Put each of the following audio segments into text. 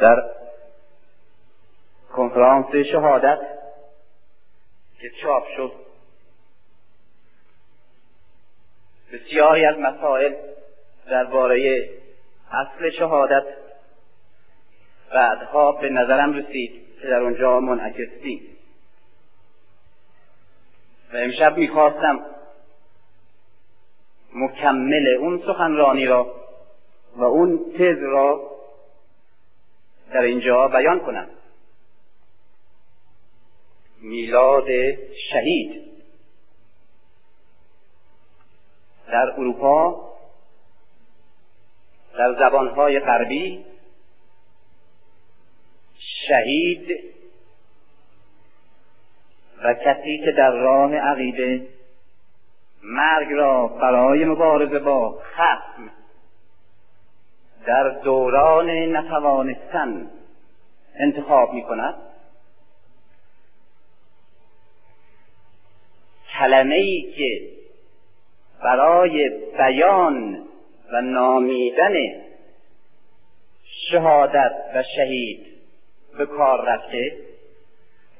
در کنفرانس شهادت که چاپ شد. بسیاری از مسائل درباره اصل شهادت بعدها به نظرم رسید که در اونجا منعکس و امشب می‌خواستم مکمل اون سخنرانی را و اون تز را در اینجا بیان کنم میلاد شهید. در اروپا در زبانهای غربی شهید و کسی که در راه عقیده مرگ را برای مبارزه با خصم در دوران نتوانستن انتخاب می کند کلمه ای که برای بیان و نامیدن شهادت و شهید به کار رفته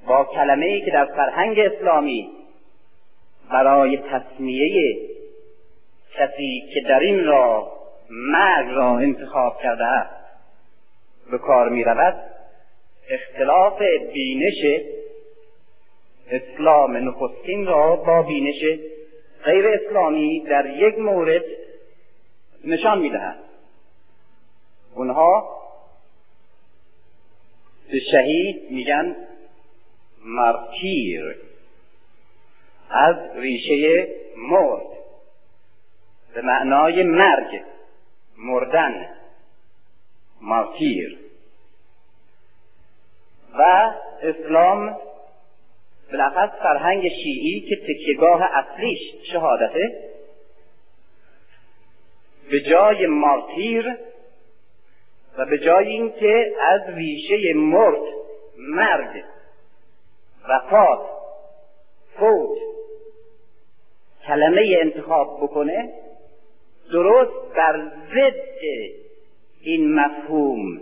با کلمه ای که در فرهنگ اسلامی برای تصمیه کسی که در این را مرگ را انتخاب کرده است. به کار می رود. اختلاف بینش اسلام نخستین را با بینش غیر اسلامی در یک مورد نشان می‌دهد اونها به شهید میگن مارتیر از ریشه مرد به معنای مرگ. مردن مارتیر و اسلام بلخص فرهنگ شیعی که تکیگاه اصلیش شهادته به جای مارتیر و به جای اینکه از ریشه مرد مرگ وفات فوت کلمه انتخاب بکنه درست بر ضد این مفهوم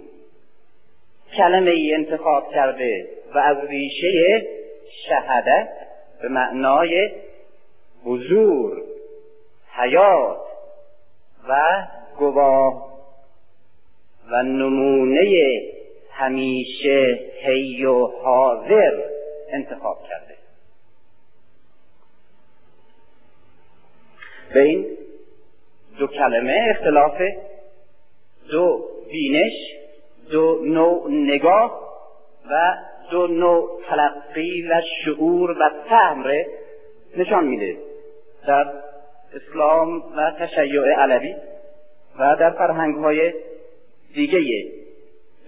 کلمه ای انتخاب کرده و از ریشه شهدت به معنای حضور حیات و گواه و نمونه همیشه هی و حاضر انتخاب کرده. به این دو کلمه اختلاف دو بینش دو نوع نگاه و دو نوع تلقی و شعور و فهم نشان میده در اسلام و تشیع علوی و در فرهنگ های دیگه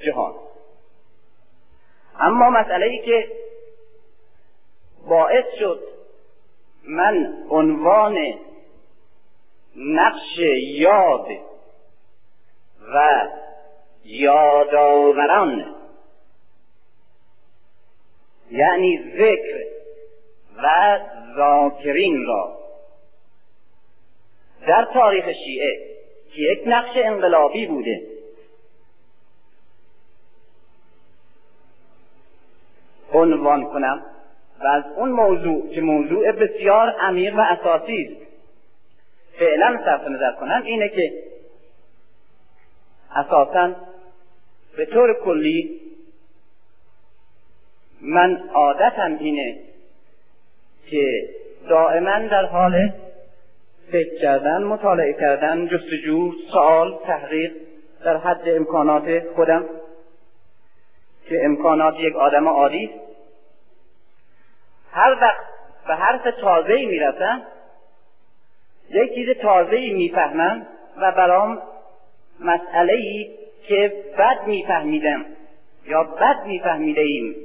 جهان. اما مسئله ای که باعث شد من عنوان نقش یاد و یادآوران. یعنی ذکر و ذاکرین را. در تاریخ شیعه که یک نقش انقلابی بوده. عنوان کنم و از اون موضوع که موضوع بسیار عمیق و اساسی است. فعلا صرف نظر کنم اینه که اساسا به طور کلی من عادتم اینه که دائما در حال فکر کردن مطالعه کردن جستجو سوال تحقیق در حد امکانات خودم که امکانات یک آدم عادی هر وقت به حرف تازه ای می‌رسم یک چیز تازه می‌فهمم و برام مسئله ای که بد میفهمیدم یا بد میفهمیده ایم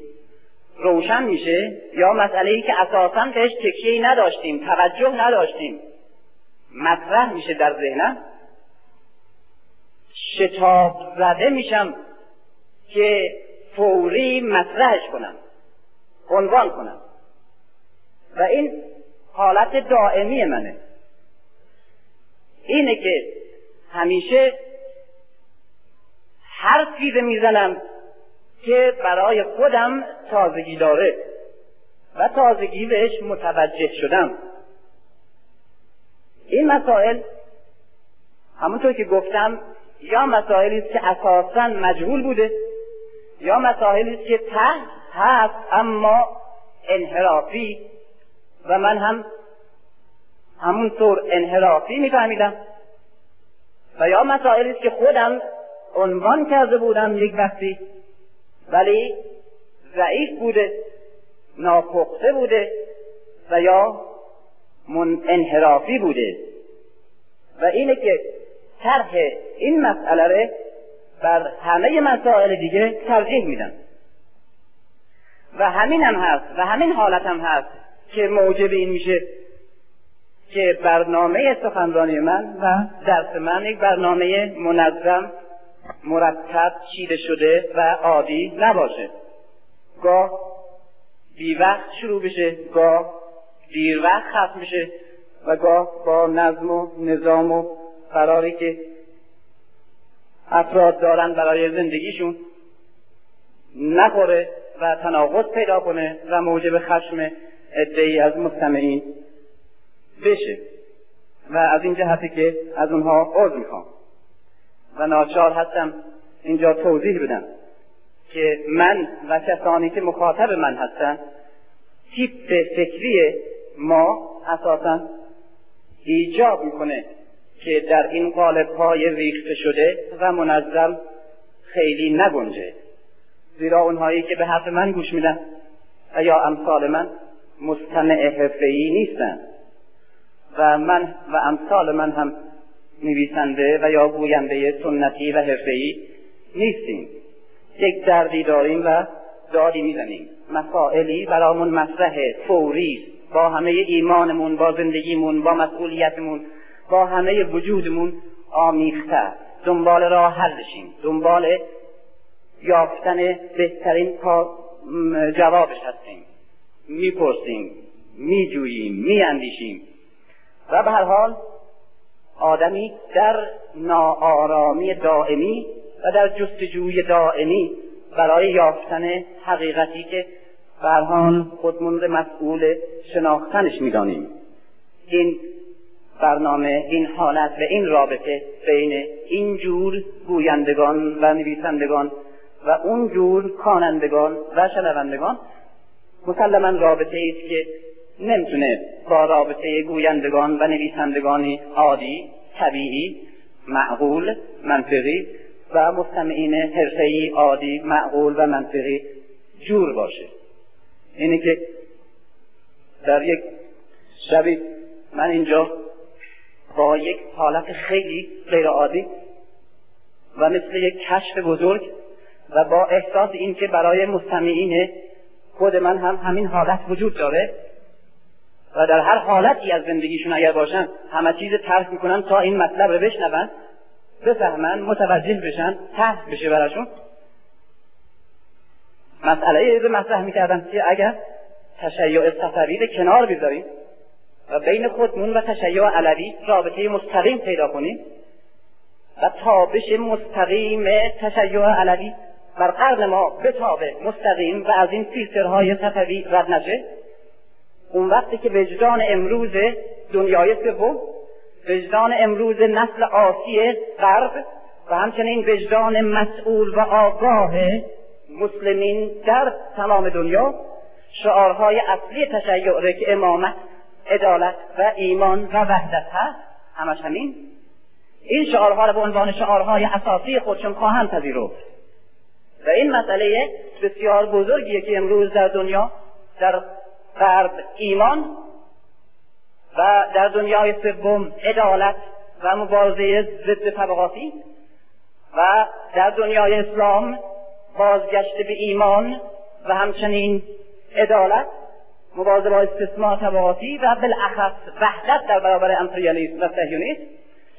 روشن میشه؟ یا مسئله که اساسا بهش تکیه نداشتیم توجه نداشتیم. مطرح میشه در ذهنم. شتاب زده میشم که فوری مطرحش کنم عنوان کنم. و این حالت دائمی منه. اینه که همیشه هر چیز می‌زنم که برای خودم تازگی داره و تازگی بهش متوجه شدم. این مسائل همونطور که گفتم یا مسائلی است که اساسا مجهول بوده یا مسائلی است که ته هست اما انحرافی. و من هم همونطور انحرافی میفهمیدم. و یا مسائلی که خودم عنوان کرده بودم یک وقتی ولی ضعیف بوده ناپخته بوده و یا من انحرافی بوده. و اینه که طرح این مسئله رو بر همه مسائل دیگه ترجیح میدن و همین هم هست و همین حالت هم هست که موجب این میشه که برنامه سخنرانی من و درس من یک برنامه منظم مرتب چیده شده و عادی نباشه. گاه بی وقت شروع بشه گاه دیر وقت ختم بشه و گاه با نظم و نظام و قراری که افراد دارن برای زندگیشون نخوره و تناقض پیدا کنه و موجب خشم ادهی از مستمعین بشه و از این جهتی که از اونها عذر می‌خوام. و ناچار هستم اینجا توضیح بدم که من و کسانی که مخاطب من هستن تیپ فکری ما اساسا ایجاب می‌کنه که در این قالب های ریخته شده و منظم خیلی نگنجه. زیرا اونهایی که به حرف من گوش میدن و یا امثال من مستمع حرفهای نیستن. و من و امثال من هم نویسنده و یا گوینده سنتی و حرفهای نیستیم. یک دردی داریم و دادی می‌زنیم. مسائلی برامون مطرح فوری با همه ایمانمون با زندگیمون با مسئولیتمون با همه وجودمون آمیخته دنبال راه حلشیم دنبال یافتن بهترین جوابش هستیم. می‌پرسیم میجوییم میاندیشیم. و به هر حال آدمی در ناآرامی دائمی و در جستجوی دائمی برای یافتن حقیقتی که حال خودمون مسئول شناختنش می‌دانیم. این برنامه این حالت و این رابطه بین این جور گویندگان و نویسندگان و اون جور خوانندگان و شنوندگان مسلما رابطه است که نمی‌تونه با رابطه گویندگان و نویسندگانی عادی طبیعی معقول منطقی و مستمعین حرفهای عادی معقول و منطقی جور باشه. اینه که در یک شبی من اینجا با یک حالت خیلی غیر عادی و مثل یک کشف بزرگ و با احساس اینکه برای مستمعین خود من هم همین حالت وجود داره و در هر حالتی از زندگیشون اگر باشن همه چیز ترک می‌کنن تا این مطلب رو بشنون بفهمن متوجه بشن تحت بشه براشون. مسئله رو مطرح می‌کردم که اگر تشیع صفوی به کنار بذاریم و بین خودمون و تشیع علوی رابطه مستقیم پیدا کنیم و تابش مستقیم تشیع علوی بر قرن ما بتابه مستقیم و از این فیلترهای صفوی رد نشه اون وقتی که وجدان امروز دنیای سوم وجدان امروز نسل آسی غرب و همچنین وجدان مسئول و آگاه مسلمین در تمام دنیا شعارهای اصلی تشیع که امامت عدالت و ایمان و وحدت هست همش همین. این شعارها را به عنوان شعارهای اساسی خودشون خواهند پذیرفت. و این مسئله بسیار بزرگیه که امروز در دنیا در غرب ایمان و در دنیای سوم عدالت و مبارزه ضد طبقاتی و در دنیای اسلام بازگشت به ایمان و همچنین عدالت مبارزه با استثمار طبقاتی و بالاخص وحدت در برابر امپریالیسم و صهیونیسم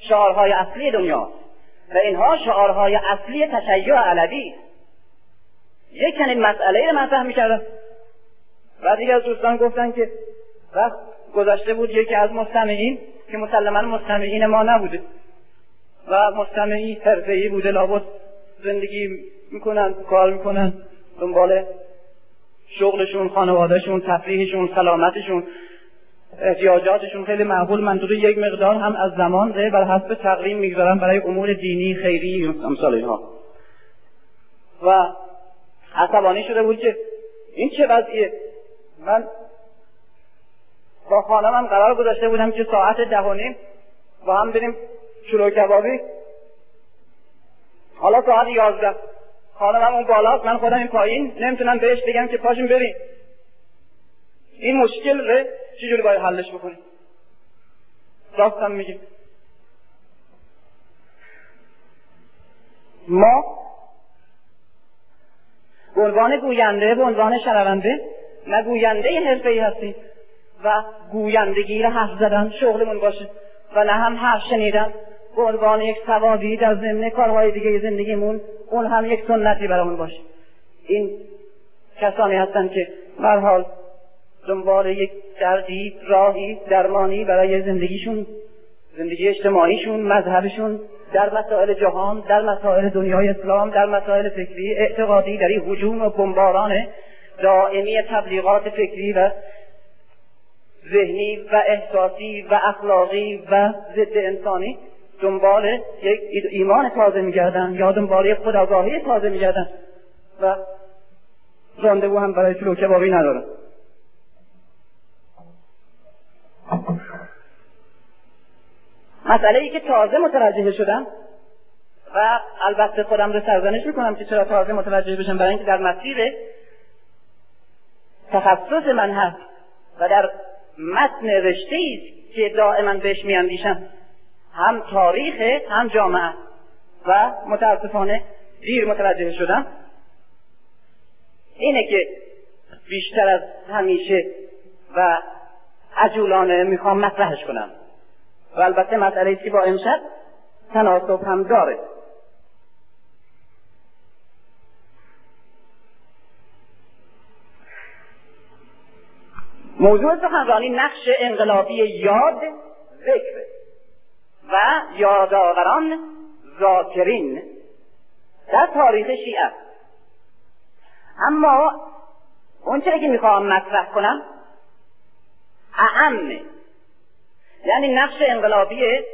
شعارهای اصلی دنیا. و اینها شعارهای اصلی تشیع علوی. یک چنین مسئله رو مطرح می‌کردم. و دیگه از دوستان گفتن که وقت گذشته بود یکی از مستمعین که مسلما مستمعین ما نبوده و مستمعی حرفهای بوده لابد زندگی می‌کنن کار می‌کنن دنبال شغلشون خانوادهشون تفریحشون سلامتشون احتیاجاتشون خیلی معقول. منطقی یک مقدار هم از زمان ره بر حسب تقریم می‌گذارن برای امور دینی خیری امثال اینها. و عصبانی شده بود که این چه وضعیه؟ من با خانمم قرار گذاشته بودم که ساعت ده و نیم با هم بریم شلو کبابی. حالا ساعت یازده. خانمم اون بالاست من خودم این پایین. نمی‌تونم بهش بگم که پاشیم بریم. این مشکل رو چجوری باید حلش بکنیم؟ راستم میگیم ما به عنوان گوینده به عنوان شنونده نه گوینده حرفه ای هستیم و گویندگی را حرف زدن شغلمون باشه. و نه هم حرف شنیدن. به عنوان یک ثوابی در ضمن کارهای دیگه زندگیمون اون هم یک سنتی برامون باشه. این کسانی هستند که حال دنبال یک دردی راهی درمانی برای زندگیشون زندگی اجتماعیشون مذهبشون در مسائل جهان در مسائل دنیای اسلام در مسائل فکری اعتقادی در این هجوم و بمباران دائمی تبلیغات فکری و ذهنی و احساسی و اخلاقی و ضد انسانی دنبال یک ایمان تازه میگردن یا دنبال یک خداگاهی تازه میگردن و راندوو هم برای شلو کبابی ندارن. مسئله ای که تازه متوجه شدم و البته خودم رو سرزنش می‌کنم که چرا تازه متوجه بشم برای اینکه در مسیر تخصص من هست و در متن رشته است که دائما بهش میاندیشم. هم تاریخ هم جامعه. و متاسفانه دیر متوجه شدم. اینه که بیشتر از همیشه و عجولانه می‌خوام مطرحش کنم. و البته مسئله که با امشب تناسب هم داره. موضوع سخنرانی نقش انقلابی یاد ذکر و یادآوران ذاکرین در تاریخ شیعه. اما اون که می‌خواهم مطرح کنم اعمه یعنی نقش انقلابی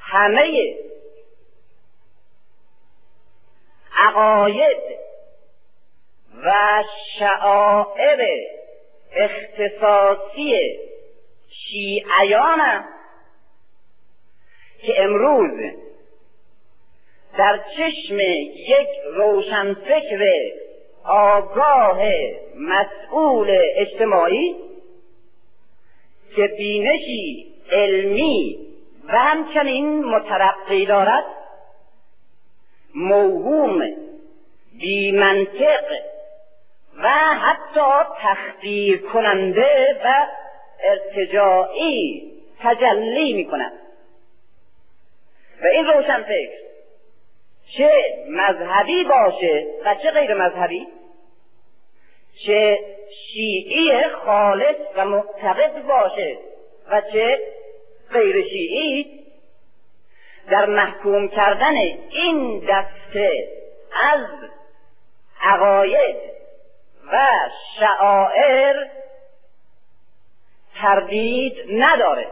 همه عقاید و شعائر اختصاصی شیعیان که امروز در چشم یک روشنفکر آگاه مسئول اجتماعی که بینشی علمی و همچنین مترقی دارد موهوم بیمنطق و حتی تخدیر کننده و ارتجاعی تجلی می کند و این روشن فکر چه مذهبی باشه و چه غیر مذهبی؟ چه شیعی خالص و معتقد باشه و چه غیر شیعی؟ در محکوم کردن این دسته از عقاید و شعائر تردید نداره.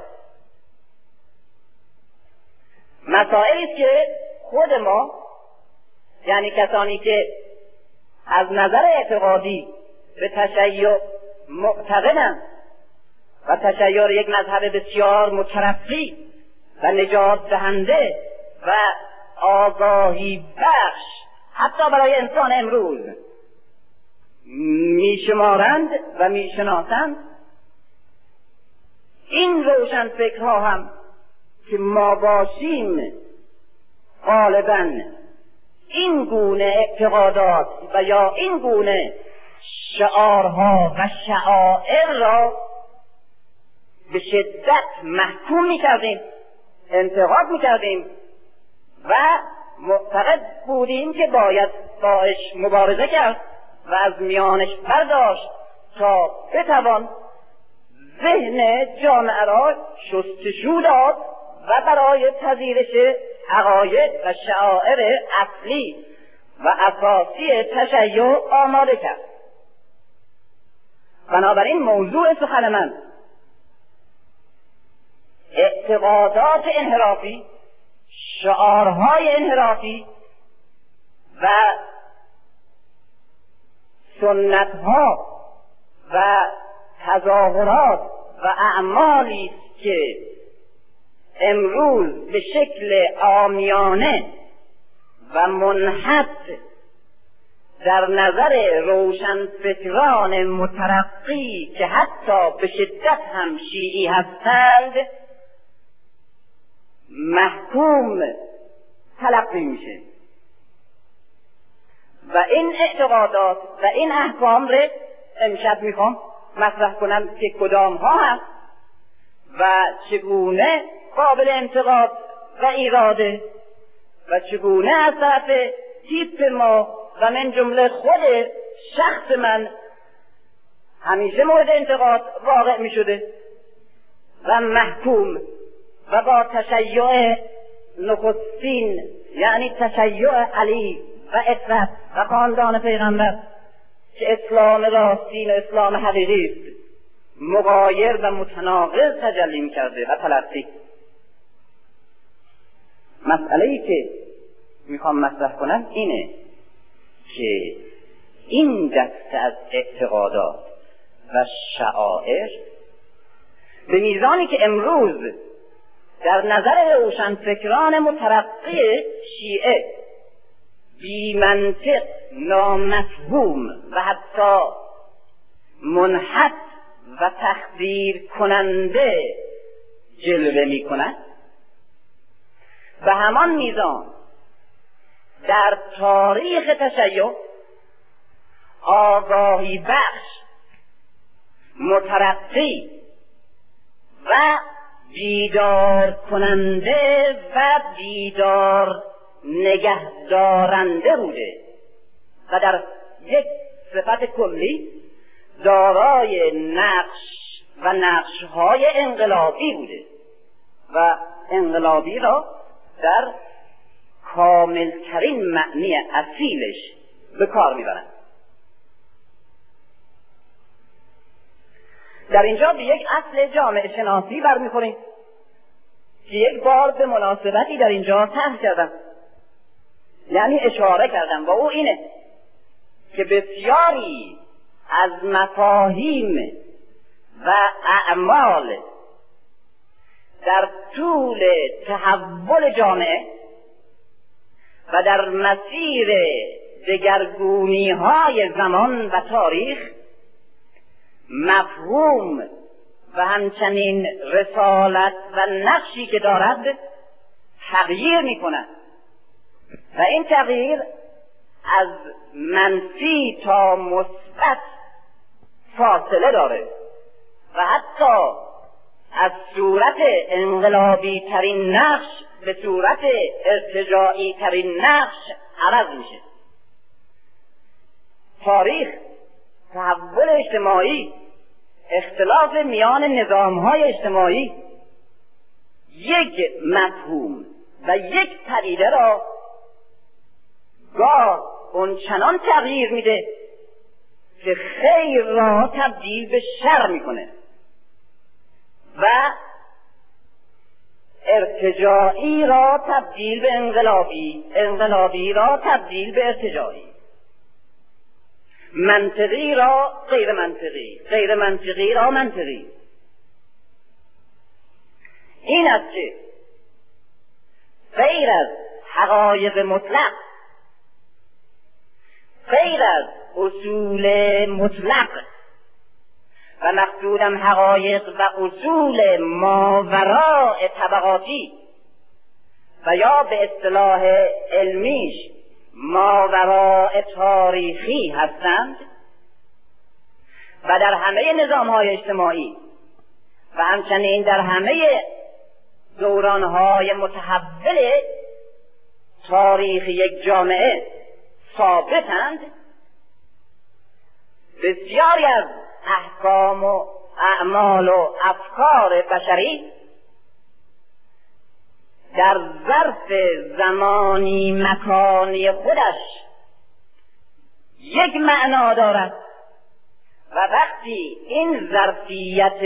مسائلی که خود ما یعنی کسانی که از نظر اعتقادی به تشیع معتقدند و تشیع یک مذهب بسیار مترفی و نجات دهنده و آگاهی بخش حتی برای انسان امروز. میشمارند و می‌شناسند. این روشن فکرها هم که ما باشیم غالبا این گونه اعتقادات و یا این گونه شعارها و شعائر را به شدت محکوم می‌کردیم انتقاد می‌کردیم و معتقد بودیم که باید باش مبارزه کرد. و از میانش برداشت تا بتوان ذهن جامعه را شستشو داد و برای پذیرش عقاید و شعائر اصلی و اساسی تشیع آماده کرد. بنابراین موضوع سخن من اعتقادات انحرافی شعارهای انحرافی و سنتها و تظاهرات و اعمالی که امروز به شکل آمیانه و منحط در نظر روشنفکران مترقی که حتی به شدت هم شیعی هستند محکوم تلقی میشه. و این اعتقادات و این احکام رو امشب می‌خوام مطرح کنم که کدام ها هست و چگونه قابل انتقاد و ایراده و چگونه از طرف تیپ ما و من جمله خود شخص من همیشه مورد انتقاد واقع می شده و محکوم و با تشیع نخستین یعنی تشیع علی و اطرت و خاندان پیغمبر که اسلام راستین و اسلام حقیقی است. مغایر و متناقض تجلی کرده و تلقی مسئله ای که می‌خوام مطرح کنم اینه که این دسته از اعتقادات و شعائر به میزانی که امروز در نظر روشنفکران مترقی شیعه بی منطق نامفهوم و حتی منحط و تخدیر کننده جلوه می کند. به همان میزان در تاریخ تشیع آگاهی بخش مترقی و بیدار کننده و بیدار نگهدارنده بوده و در یک صفت کلی دارای نقش و نقشهای انقلابی بوده و انقلابی را در کاملترین معنی اصیلش به کار می‌برند. در اینجا به یک اصل جامعه شناسی برمیخوریم که یک بار به مناسبتی در اینجا طرح کردم. یعنی اشاره کردم با او اینه که بسیاری از مفاهیم و اعمال در طول تحول جامعه و در مسیر دگرگونی های زمان و تاریخ مفهوم و همچنین رسالت و نقشی که دارد تغییر می کند و این تغییر از منفی تا مثبت فاصله داره و حتی از صورت انقلابی ترین نقش به صورت ارتجاعی ترین نقش عوض میشه. تاریخ تحول اجتماعی اختلاف میان نظام های اجتماعی یک مفهوم و یک پدیده را گاه اون چنان تغییر میده که خیر را تبدیل به شر می‌کنه. و ارتجاعی را تبدیل به انقلابی انقلابی را تبدیل به ارتجاعی. منطقی را غیر منطقی غیر منطقی را منطقی. این است که غیر از حقایق مطلق غیر از اصول مطلق و مقصودم حقایق و اصول ماوراء طبقاتی و یا به اصطلاح علمیش ماوراء تاریخی هستند و در همه نظام های اجتماعی و همچنین در همه دوران های متحول تاریخ یک جامعه ثابتند بسیاری از احکام و اعمال و افکار بشری در ظرف زمانی مکانی خودش یک معنا دارد و وقتی این ظرفیت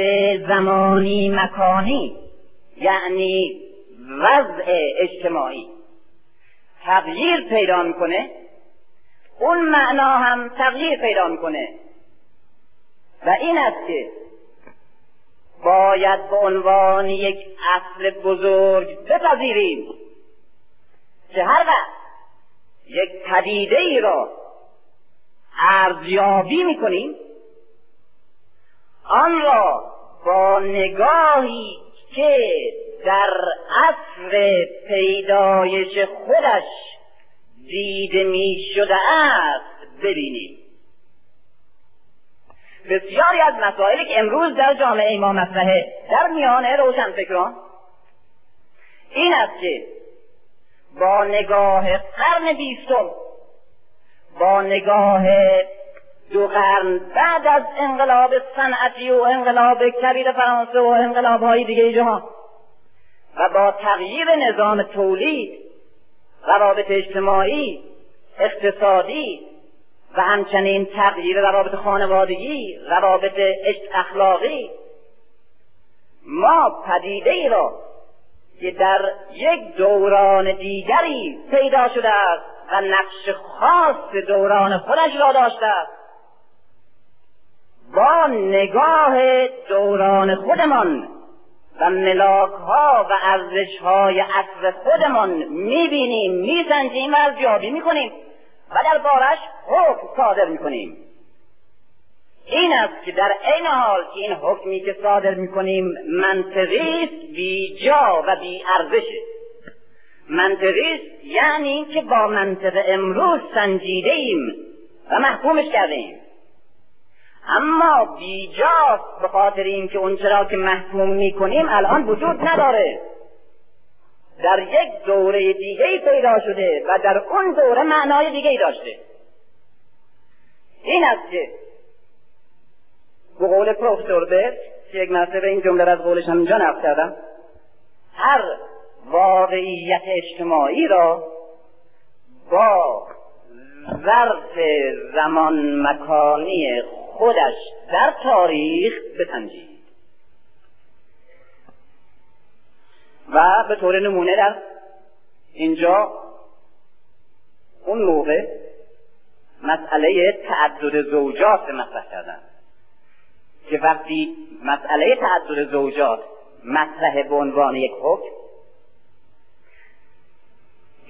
زمانی مکانی یعنی وضع اجتماعی تغییر پیدا می‌کنه اون معنا هم تغییر پیدا می‌کنه. و این است که باید به عنوان یک اصل بزرگ بپذیریم که هر وقت یک پدیده ای را ارزیابی می‌کنیم آن را با نگاهی که در عصر پیدایش خودش دیده می شده است ببینیم. بسیاری از مسائلی که امروز در جامعه ما مطرحه در میان روشنفکران این است که با نگاه قرن بیستم با نگاه دو قرن بعد از انقلاب صنعتی و انقلاب کبیر فرانسه و انقلاب های دیگه جهان و با تغییر نظام تولید روابط اجتماعی اقتصادی و همچنین تغییر روابط خانوادگی روابط اخلاقی. ما پدیده ای را که در یک دوران دیگری پیدا شده است و نقش خاص دوران خودش را داشته است. با نگاه دوران خودمان و ملاک ها و ارزش های عصر خودمان می‌بینیم میسنجیم و ارزیابی می‌کنیم و در بارش حکم صادر می‌کنیم. این است که در عین حال که این حکمی که صادر می‌کنیم منطقی است بی جا و بی ارزشه منطقی است یعنی اینکه با منطق امروز سنجیده ایم و محکومش کرده ایم اما بیجاست به خاطر اینکه اون چرا که محکوم می‌کنیم الان وجود نداره. در یک دوره دیگه پیدا شده و در اون دوره معنای دیگه ای داشته. این است که به قول پروفسور برت که یک مرتبه این جمله از قولش هم اینجا نقل کردم هر واقعیت اجتماعی را با ظرف زمان مکانی خودش در تاریخ بسنجید و به طور نمونه در اینجا اون موقع مسئله تعدد زوجات مطرح کردن. که وقتی مسئله تعدد زوجات مطرح به عنوان یک حکم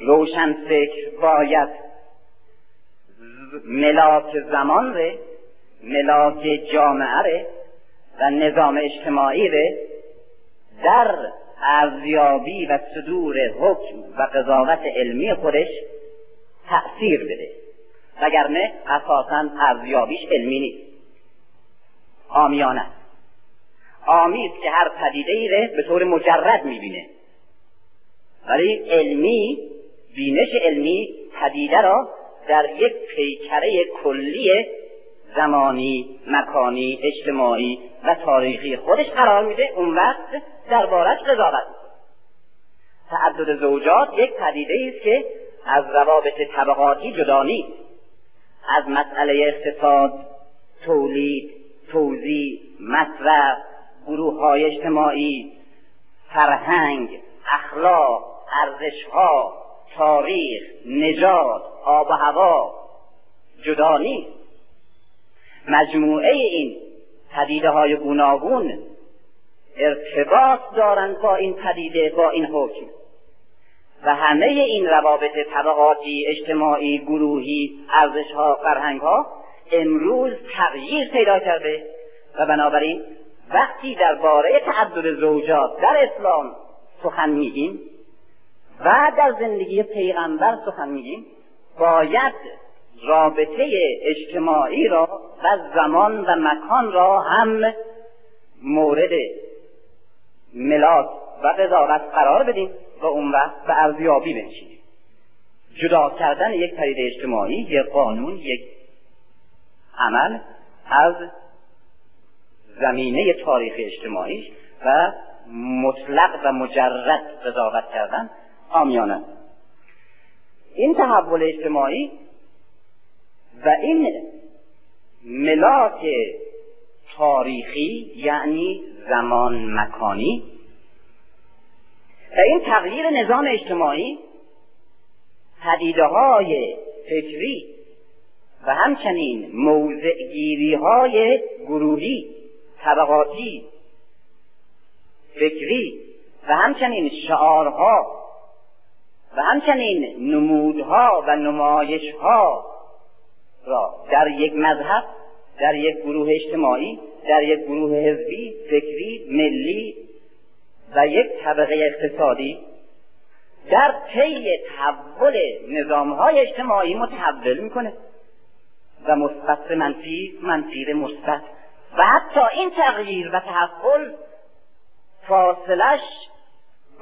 روشن فکر باید ملاک زمان ره ملاک جامعه ره و نظام اجتماعی ره در ارزیابی و صدور حکم و قضاوت علمی خودش تأثیر بده. وگرنه اساسا ارزیابیش علمی نیست. آمیانه. آمی است که هر پدیده ای به طور مجرد می‌بینه. ولی علمی بینش علمی پدیده را در یک پیکره کلی زمانی مکانی اجتماعی و تاریخی خودش قرار میده اون وقت دربارش قضاوت تعدد زوجات یک پدیده است که از روابط طبقاتی جدا نیست. از مسئله اقتصاد تولید توزیع مصرف گروه های اجتماعی فرهنگ اخلاق ارزشها تاریخ نجات آب و هوا جدا نیست. مجموعه این پدیده های گوناگون ارتباط دارند با این پدیده با این حکم. و همه این روابط طبقاتی اجتماعی گروهی ارزشها فرهنگها امروز تغییر پیدا کرده و بنابراین وقتی درباره تعدد زوجات در اسلام سخن میگیم و در زندگی پیغمبر سخن میگیم باید رابطه اجتماعی را و زمان و مکان را هم مورد ملاک و قضاوت قرار بدیم و اون وقت به ارزیابی بنشینیم. جدا کردن یک پدیده اجتماعی یک قانون یک عمل از زمینه تاریخ اجتماعی و مطلق و مجرد قضاوت کردن آمیانه. این تحول اجتماعی و این ملاک تاریخی یعنی زمان مکانی و این تغییر نظام اجتماعی پدیده های فکری و همچنین موضعگیری های گروهی طبقاتی فکری و همچنین شعارها و همچنین نمودها و نمایشها را. در یک مذهب در یک گروه اجتماعی در یک گروه حزبی فکری ملی و یک طبقه اقتصادی در طی تحول نظامهای اجتماعی متحول می‌کنه و مثبت منفی منفی مثبت. و حتی این تغییر و تحول فاصلش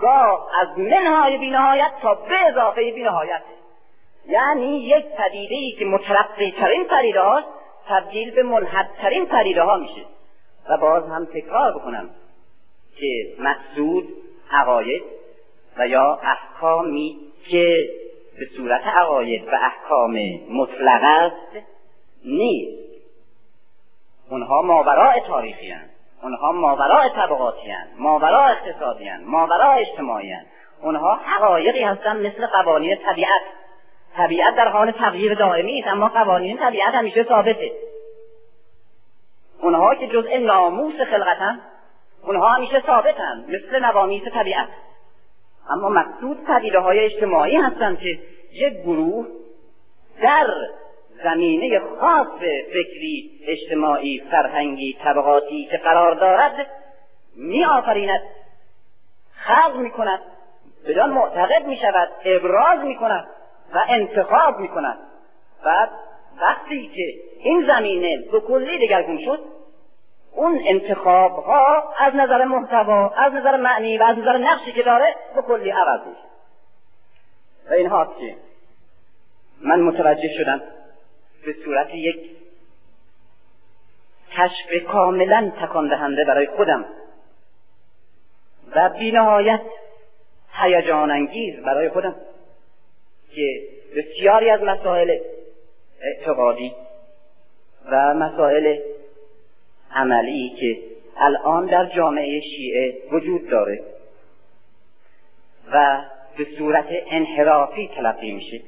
گاه از منهای بینهایت تا به اضافه بینهایت یعنی یک پدیده ای که مترقی ترین پدیده هاست تبدیل به منحدترین پدیده ها میشه. و باز هم تکرار بکنم که مقصود عقاید و یا احکامی که به صورت عقاید و احکام مطلق است نیست. اونها ماوراء تاریخی هستند. اونها ماوراء طبقاتی هستند. ماوراء اقتصادی هستند. ماوراء اجتماعی هستند. اونها حقایقی هستند مثل قوانین طبیعت. طبیعت در حال تغییر دائمی است اما قوانین طبیعت همیشه ثابته. اونها که جزء ناموس خلقتن اونها همیشه ثابتن مثل نوامیس طبیعت. اما مقصود پدیده های اجتماعی هستند که یک گروه در زمینه خاص فکری اجتماعی فرهنگی طبقاتی که قرار دارد می آفریند خلق می کند بدان معتقد می شود ابراز می کند و انتخاب می کند بعد وقتی که این زمینه به کلی دگرگون شد اون انتخاب ها از نظر محتوا از نظر معنی و از نظر نقشی که داره به کلی عوض میشه. و این هاست که من متوجه شدم به صورت یک کشف کاملا تکان دهنده برای خودم و بینهایت هیجان انگیز برای خودم. که بسیاری از مسائل اعتقادی و مسائل عملی که الان در جامعه شیعه وجود داره و به صورت انحرافی تلقی میشه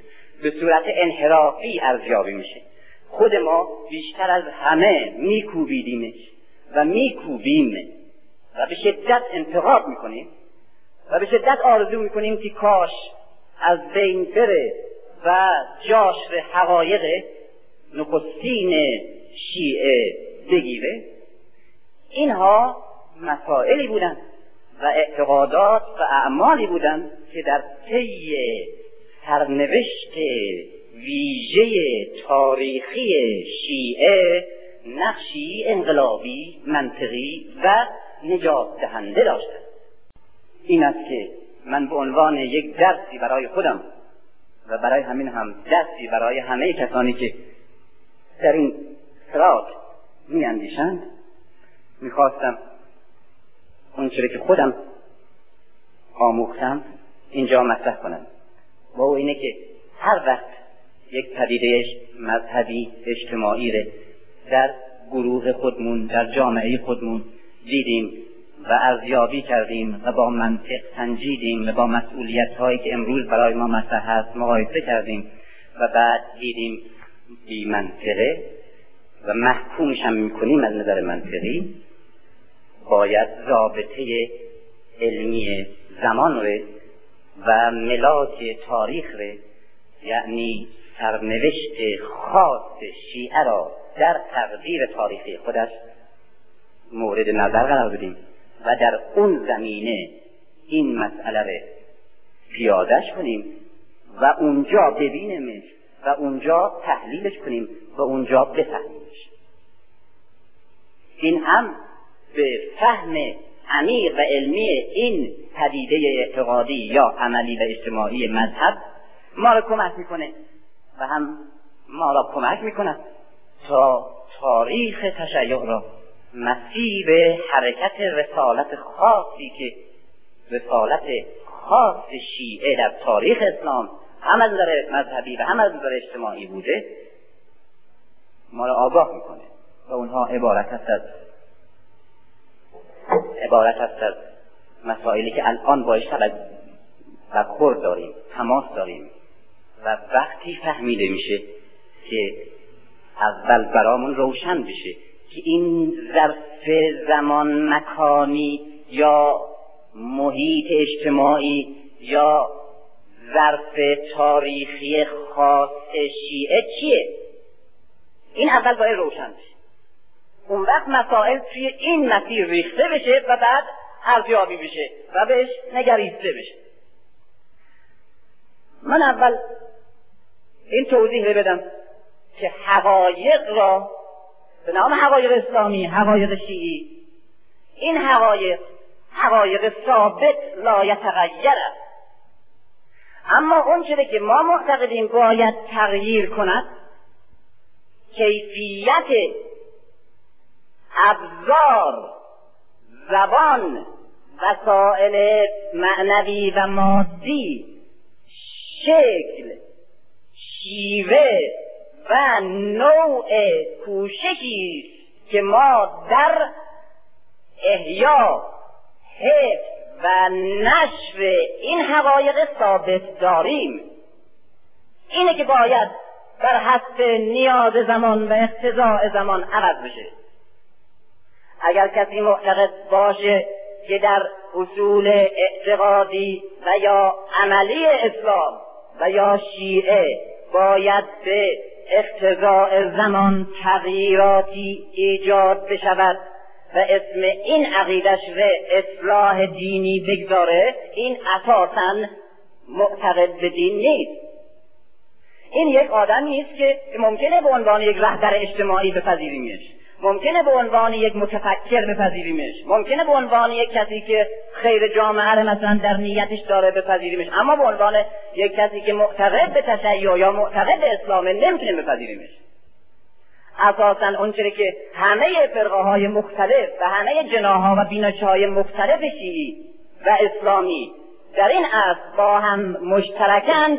به صورت انحرافی ارزیابی میشه. خود ما بیشتر از همه میکوبیدیمش و میکوبیم و به شدت انتقاد می‌کنیم و به شدت آرزو می‌کنیم که کاش از بین بره و جاش حقایق نخستین شیعه بگیره اینها مسائلی بودند و اعتقادات و اعمالی بودند که در طی سرنوشت ویژه تاریخی شیعه نقشی انقلابی منطقی و نجات دهنده داشتند. این است که من به عنوان یک درسی برای خودم و برای همین هم درسی برای همه کسانی که در این سرات می اندیشند اون که خودم آموختم اینجا مطرح کنم. و او اینه که هر وقت یک پدیده مذهبی اجتماعی رو در گروه خودمون در جامعه خودمون دیدیم و ارزیابی کردیم و با منطق سنجیدیم و با مسئولیت هایی که امروز برای ما مطرح هست مقایسه کردیم و بعد دیدیم بی منطقه و محکومش هم می‌کنیم از نظر منطقی. باید رابطه علمی زمان رو و ملاک تاریخ رو یعنی سرنوشت خاص شیعه را در تقدیر تاریخی خودش مورد نظر قرار بدیم. و در اون زمینه این مسئله رو پیادش کنیم و اونجا ببینیمش و اونجا تحلیلش کنیم و اونجا بفهمیمش. این هم به فهم عمیق و علمی این پدیده اعتقادی یا عملی و اجتماعی مذهب ما را کمک می‌کنه و هم ما را کمک می‌کند تا تاریخ تشیع را مسیر حرکت رسالت خاصی که رسالت خاص شیعه در تاریخ اسلام هم از نظر مذهبی و هم از نظر اجتماعی بوده ما را آگاه می‌کنه و اونها عبارت هست از عبارت هست از مسائلی که الان باش برخورد داریم تماس داریم و وقتی فهمیده میشه که اول برامون روشن بشه. که این ظرف زمان مکانی یا محیط اجتماعی یا ظرف تاریخی خاص شیعه چیه؟ این اول باید روشن بشه. اون وقت مسائل توی این مسیر ریخته بشه و بعد ارزیابی بشه و بهش نگریسته بشه. من اول این توضیح بدم که حقایق را به نام حقایق اسلامی حقایق شیعی. این حقایق حقایق ثابت لا یتغیر است. اما اون چیزی که ما معتقدیم باید تغییر کند کیفیت ابزار زبان وسائل معنوی و مادی شکل شیوه و نوع کوششی که ما در احیا حفظ و نشر این حقایق ثابت داریم. اینه که باید بر حسب نیاز زمان و اقتضاع زمان عوض بشه. اگر کسی معتقد باشه که در اصول اعتقادی و یا عملی اسلام و یا شیعه باید به اقتضاء زمان تغییراتی ایجاد بشود و اسم این عقیدش رو اصلاح دینی بگذاره این اساسا معتقد به دین نیست. این یک آدمی است که ممکنه به عنوان یک رهبر اجتماعی بپذیریمش. ممکنه به عنوان یک متفکر بپذیریمش. ممکنه به عنوان یک کسی که خیر جامعه رو مثلا در نیتش داره بپذیریمش. اما به عنوان یک کسی که معتقد به تشیع یا معتقد به اسلامه نمی‌تونیم بپذیریمش. اساسا اونچه که همه فرقه های مختلف و همه جناها و بینش های مختلف شیعی و اسلامی در این اصل با هم مشترکند.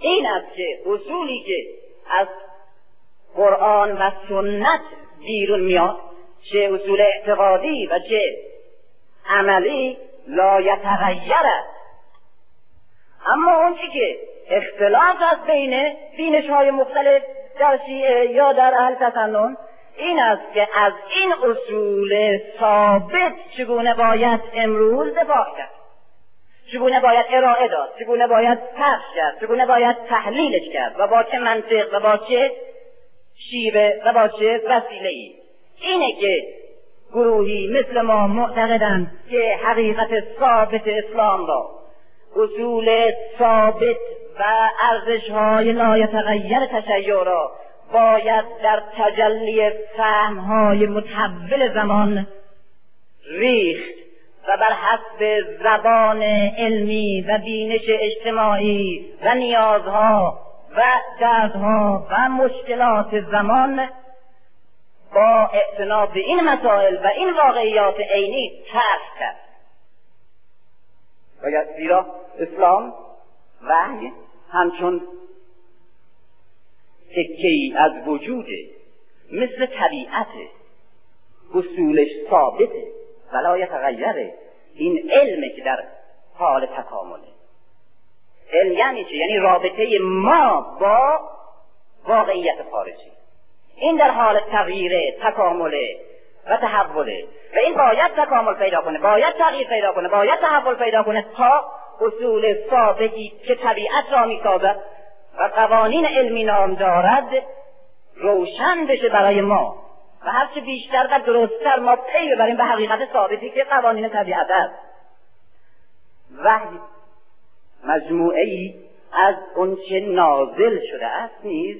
این است که اصولی که از قرآن و سنت بیرون میاد. چه اصول اعتقادی و چه عملی لا یتغیر اما اون که اختلاف از بین بینش های مختلف در شیعه یا در اهل تسنن این است که از این اصول ثابت چگونه باید امروز دفاع کرد چگونه باید ارائه داد چگونه باید پخش کرد چگونه باید تحلیلش کرد و با چه منطق و با چه شیوه و با چه وسیله ای اینه که گروهی مثل ما معتقدند که حقیقت ثابت اسلام را اصول ثابت و ارزش های لایتغیر تشیع را باید در تجلی فهم های متحول زمان ریخت و بر حسب زبان علمی و بینش اجتماعی و نیازها و دردها و مشکلات زمان با اعتناب به این مسائل و این واقعیات عینی ترک کرد. باید زیرا اسلام وحی همچون تکه از وجود مثل طبیعت اصولش ثابته ولا یتغیره این علمه که در حال تکامله. علم یعنی چه یعنی رابطه ما با واقعیت خارجی. این در حال تغییره تکامله و تحوله و این باید تکامل پیدا کنه باید تغییر پیدا کنه باید تحول پیدا کنه تا اصول ثابتی که طبیعت را می‌سازد و قوانین علمی نام دارد روشن بشه برای ما. و هرچه بیشتر و درستتر ما پی ببریم به حقیقت ثابتی که قوانین طبیعت است. وحی مجموعه ای از چه نازل شده است نیز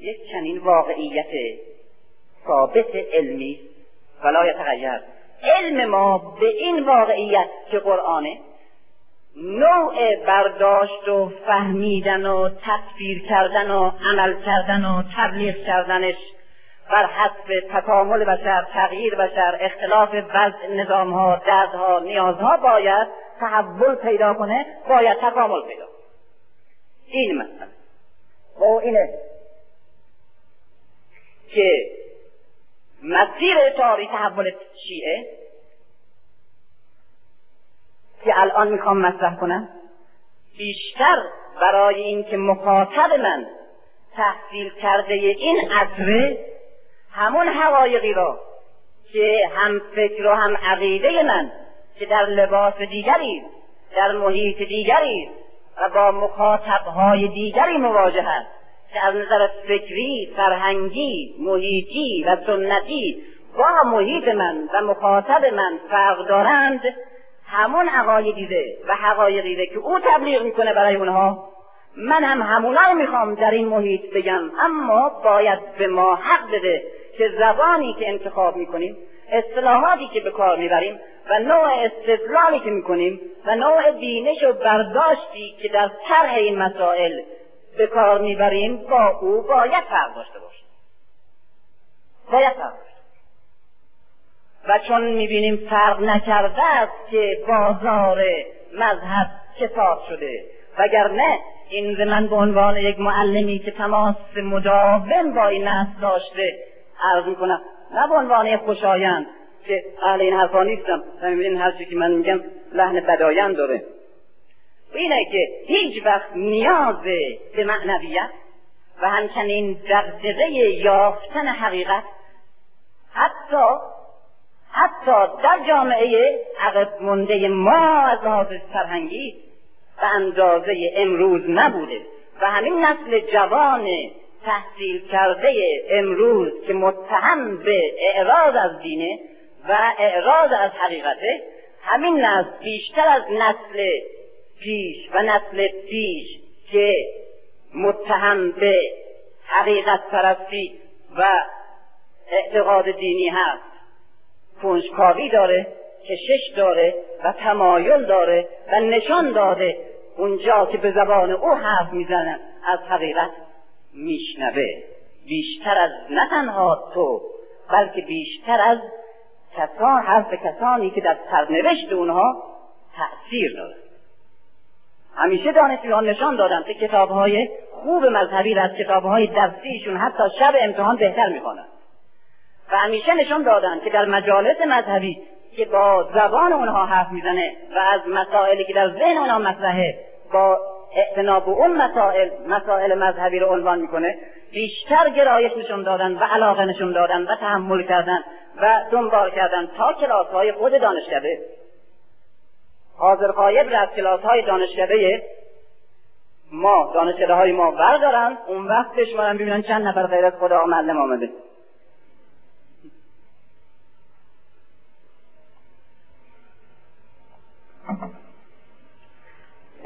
یک چنین واقعیت ثابت علمی. فلا یتغیر علم ما به این واقعیت که قرآنه نوع برداشت و فهمیدن و تصویر کردن و عمل کردن و تبلیغ کردنش بر حسب تکامل بشر تغییر بشر اختلاف وضع نظامها دردها نیازها باید تحول پیدا کنه باید تکامل پیدا این مثلا و اینه که مسیر تاریخ تحول شیعه که الان می‌خوام مطرح کنم. بیشتر برای اینکه مخاطب من تحصیل کرده این عصره همون حقایقی را که هم فکر و هم عقیده من که در لباس دیگری در محیط دیگری و با مخاطبهای دیگری مواجه است که از نظر فکری فرهنگی محیطی و سنتی با محیط من و مخاطب من فرق دارند همون عقایدیده و حقایقیده که او تبلیغ می‌کنه برای اونها. من هم همونا رو می‌خوام در این محیط بگم اما باید به ما حق بده که زبانی که انتخاب می‌کنیم اصطلاحاتی که به کار می‌بریم و نوع استدلالی که می‌کنیم و نوع بینش و برداشتی که در طرح این مسائل به کار می‌بریم با او باید فرق داشته باشیم باید فرق و چون می‌بینیم فرق نکرده است که بازار مذهب کتاب شده وگرنه این من به عنوان یک معلمی که تماس مداوم با این نسل داشته عرض می‌کنم. نه به عنوان خوشایند که اهل این حرفا نیستم. و می‌بینین هر که من میگم لحن بدایند داره. اینه که هیچ وقت نیاز به معنویت و همچنین دقدقه یافتن حقیقت حتی حتی در جامعه عقب مونده ما از لحاظ فرهنگی به اندازه امروز نبوده. و همین نسل جوان تحصیل کرده امروز که متهم به اعراض از دینه و اعراض از حقیقته همین نسل بیشتر از نسل پیش و نسل پیش که متهم به حقیقت پرستی و اعتقاد دینی هست. کنجکاوی داره کشش داره و تمایل داره و نشان داده اونجا که به زبان او حرف می‌زنن از حقیقت. میشنوه. بیشتر از نه تنها تو بلکه بیشتر از کسان حرف کسانی که در سرنوشت اونها تأثیر داره همیشه دانشجویان نشان دادن که کتابهای خوب مذهبی را از کتابهای درسیشون حتی شب امتحان بهتر می‌خوانند. و همیشه نشان دادن که در مجالس مذهبی که با زبان اونها حرف می‌زنه و از مسائلی که در ذهن اونها مطرحه با اعتنا به اون مسائل مسائل مذهبی رو عنوان می‌کنه. بیشتر گرایش نشون دادن و علاقه نشون دادن و تحمل کردن و دنبال کردن تا کلاس های خود دانشکده. حاضر قایب از کلاس های دانشکده ما دانشکده های ما بردارن اون وقت بشمارن ببینن چند نفر غیر از خدا معلم آمده.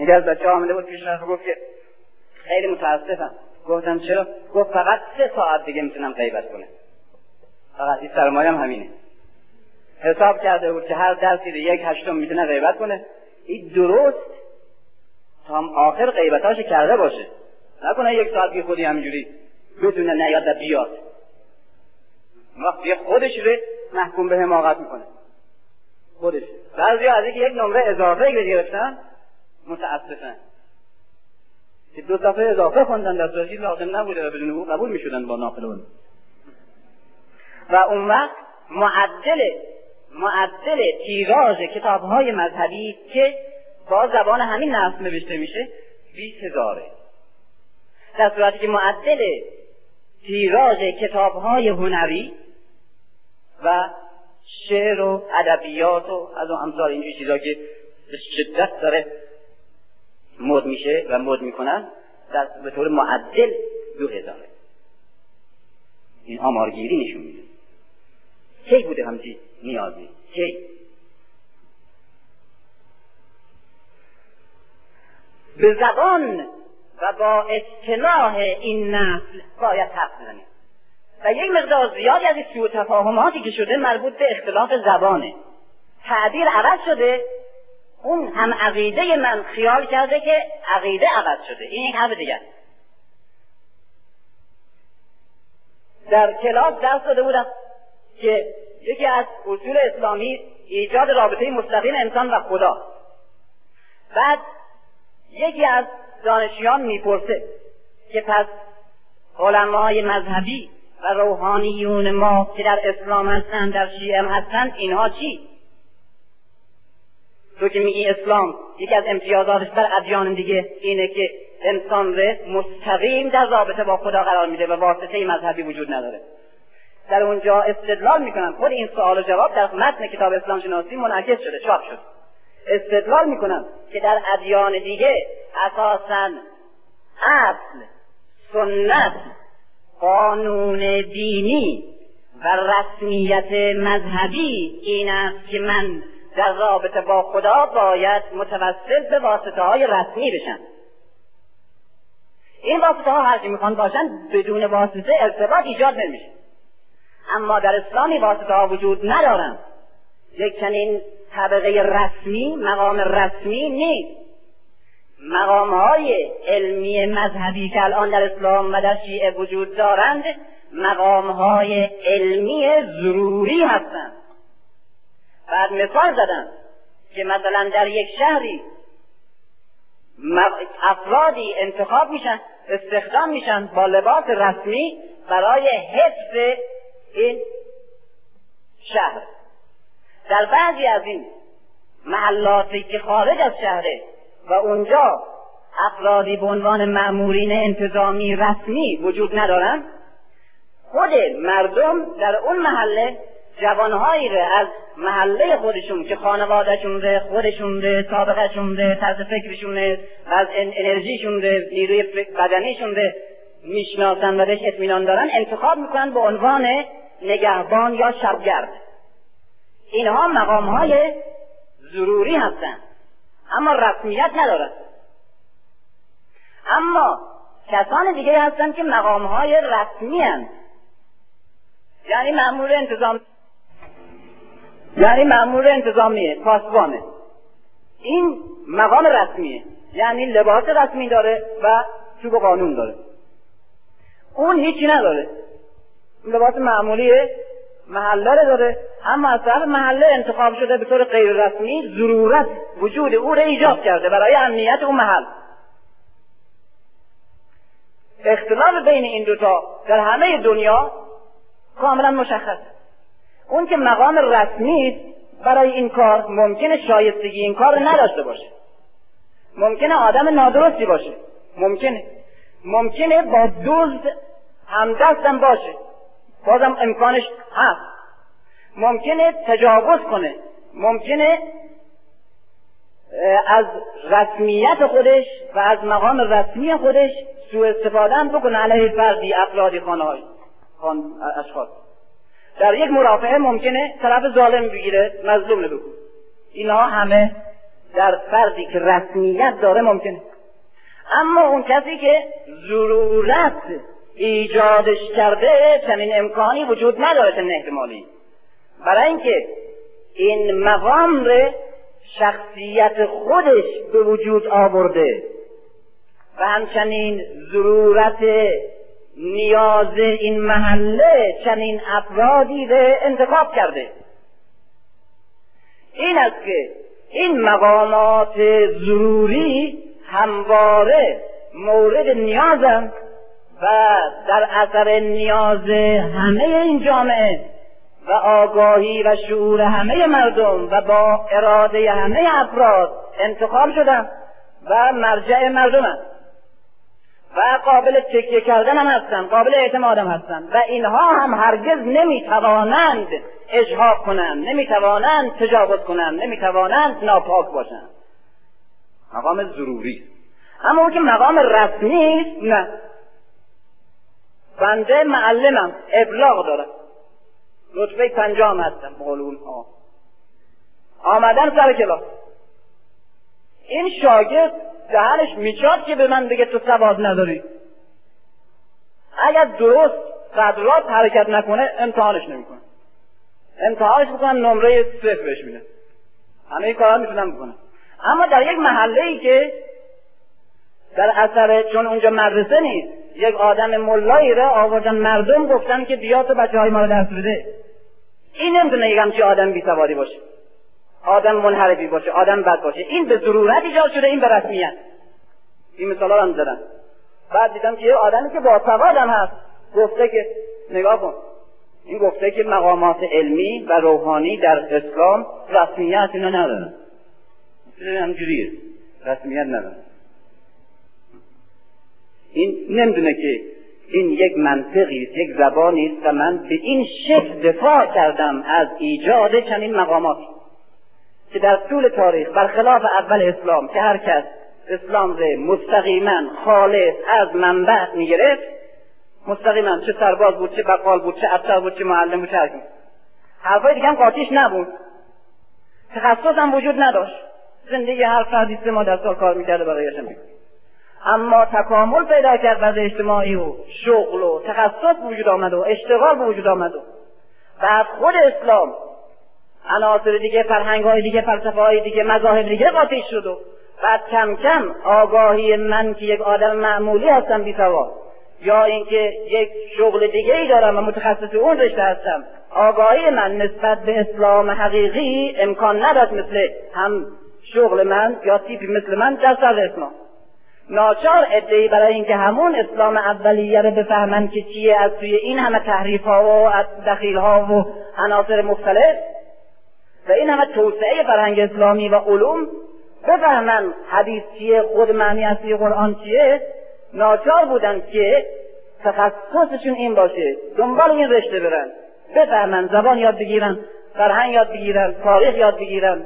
یکی از بچه آمده بود پیش گفت که خیلی متاسفم. گفتم چرا؟ گفت فقط سه ساعت دیگه می‌تونم غیبت کنه فقط این سرمایه هم همینه. حساب کرده بود که هر درسی یک هشتم می‌تونه غیبت کنه. این درست تا آخر غیبتاش کرده باشه. نکنه یک ساعت بی خودی همینجوری بتونه نیاد بیاد. وقتی خودش رو محکوم به حماقت می‌کنه. خودش. بعضی از اینکه یک نمره اضافه گرفتن متاسفن. که دو صفحه اضافه خوندن در صورتی لازم نبوده و بدون او قبول می‌شدن با ناقلون و اون وقت معدل معدل تیراژ کتاب های مذهبی که با زبان همین نصف نوشته میشه بیست هزاره در صورتی که معدل تیراژ کتاب های هنری و شعر و ادبیات و از اون امثال اینجور چیزا که به شدت داره مد میشه و مد می‌کنن در به طور معدل دو هزاره. این آمارگیری نشون میده. کی بوده همچی نیازی؟ کی؟ به زبان و با اصطلاح این نسل باید حرف بزنیم. و یک مقدار زیادی از سوء تفاهماتی که شده مربوط به اختلاف زبانه. تعبیر عوض شده اون هم عقیده من خیال کرده که عقیده عوض شده. این یک حرف دیگر. در کلاس درس داده بودم که یکی از اصول اسلامی ایجاد رابطه مستقیم انسان و خدا. بعد یکی از دانشیان می‌پرسه که پس علمای مذهبی و روحانیون ما که در اسلام هستند در شیعه هستند اینها چی؟ تو که میگی اسلام یکی از امتیازاتش بر ادیان دیگه اینه که انسان رو مستقیم در رابطه با خدا قرار میده و واسطه مذهبی وجود نداره. در اونجا استدلال می‌کنن. خود این سوال و جواب در متن کتاب اسلام شناسی منعکس شده. چاپ شد. استدلال می‌کنن که در ادیان دیگه اساسا اصل سنت قانون دینی و رسمیت مذهبی این است که من در رابطه با خدا باید متوسل به واسطه های رسمی بشن. این واسطه ها هرچی می‌خوان باشن بدون واسطه ارتباط ایجاد نمیشه. اما در اسلامی واسطه ها وجود ندارن. یک چنین طبقه رسمی مقام رسمی نیست. مقام های علمی مذهبی که الان در اسلام و در شیعه وجود دارند مقام های علمی ضروری هستند. مثال زدن که مثلا در یک شهری افرادی انتخاب میشن استخدام میشن با لباس رسمی برای حفظ این شهر. در بعضی از این محلاتی که خارج از شهره و اونجا افرادی به عنوان مأمورین انتظامی رسمی وجود ندارن خود مردم در اون محله جوانهایی رو از محله خودشون که خانوادهشون ره خودشون ره سابقهشون ره طرز فکرشون از انرژیشون ره نیروی بدنیشون ره می‌شناسن و بهش اطمینان دارن انتخاب می‌کنن به عنوان نگهبان یا شبگرد. اینها مقام های ضروری هستند اما رسمیت ندارد اما کسان دیگه هستند که مقام های رسمی هستند یعنی مأمور انتظام یعنی مأمور انتظامیه پاسبانه. این مقام رسمیه. یعنی لباس رسمی داره و چوب قانون داره. اون هیچی نداره. لباس معمولیه محله داره. اما از طرف محله انتخاب شده به طور غیر رسمی ضرورت وجود او را ایجاد کرده برای امنیت اون محل. اختلاف بین این دوتا در همه دنیا کاملا مشخص اون که مقام رسمی برای این کار ممکنه شایستگی این کار نداشته باشه. ممکنه آدم نادرستی باشه. ممکنه. ممکنه با دزد همدستم باشه. بازم امکانش هست. ممکنه تجاوز کنه. ممکنه از رسمیت خودش و از مقام رسمی خودش سوء استفاده هم بکنه علیه فردی افرادی خانه های خان اشخاص. در یک مرافعه ممکنه طرف ظالم بگیره مظلوم بگو اینها همه در فردی که رسمیت داره ممکنه. اما اون کسی که ضرورت ایجادش کرده چنین امکانی وجود نداره چنین احتمالی. برای اینکه این مقام رو شخصیت خودش به وجود آورده و همچنین ضرورت نیاز این محله چنین افرادی رو انتخاب کرده. این است که این مقامات ضروری همواره مورد نیازند و در اثر نیاز همه این جامعه و آگاهی و شعور همه مردم و با اراده همه افراد انتخاب شدن و مرجع مردم و قابل تکیه کردن هم هستند قابل اعتماد هم هستند و اینها هم هرگز نمی‌توانند اجهاب کنند نمی‌توانند تجاوز کنند نمی‌توانند ناپاک باشند. مقام ضروری. اما اون که مقام رسمی نه. بنده معلمم ابلاغ دارم رتبه پنجام هستم قول ها آمدن سر کلاس. این شاگرد دهنش میچاد که به من بگه تو سواد نداری. اگر درست قدرات حرکت نکنه امتحانش نمی‌کنه. امتحانش می‌کنن نمره صفر بهش میده. همه کارا می‌تونم بکنم اما در یک محله ای که در اثر چون اونجا مدرسه نیست یک آدم ملایی را آوردن مردم گفتن که بیا تو بچه های ما رو درس بده. این نمی‌تونه یک همچی آدم بی سوادی باشه. آدم منحرفی باشه آدم بد باشه. این به ضرورت ایجاد شده این به رسمیت. این مثال هم زدن بعد دیدم که یه آدمی که با سوادم هست گفته که نگاه کن. این گفته که مقامات علمی و روحانی در اسلام رسمیت اینا ندارن. همجوریه. رسمیت ندارن. این نمی‌دونه که این یک منطقی است یک زبانی است و من به این شکل دفاع کردم از ایجاد چنین مقاماتی. که در طول تاریخ برخلاف اول اسلام که هر کس اسلام را مستقیما خالص از منبع می‌گرفت مستقیما چه سرباز بود چه بقال بود چه افسر بود چه معلم بود چه هرکی حرفای دیگه هم قاطیش نبود. تخصص هم وجود نداشت. زندگی هر فردی سه ما در سال کار می‌کرده برایش اما تکامل پیدا کرد وضع اجتماعی و شغل و تخصص وجود آمد و اشتغال وجود آمد و بعد خود اسلام عناصر دیگه فرهنگ های دیگه فلسفه های دیگه مذاهب دیگه قاطی شد و بعد کم کم آگاهی من که یک آدم معمولی هستم بی یا اینکه یک شغل دیگه ای دارم و متخصص اون رشته هستم آگاهی من نسبت به اسلام حقیقی امکان نداد مثل هم شغل من یا تیپی مثل من در سر اسلام. ناچار ادعی برای اینکه همون اسلام اولیه رو بفهمند که چیه از توی این همه تحریف ها و دخیل ها و عناصر مختلف و این همه توسعه فرهنگ اسلامی و علوم بفهمن حدیث چیه خود معنی اصلی قرآن چیه؟ ناچار بودن که تخصصشون این باشه دنبال این رشته برن بفهمن زبان یاد بگیرن فرهنگ یاد بگیرن تاریخ یاد بگیرن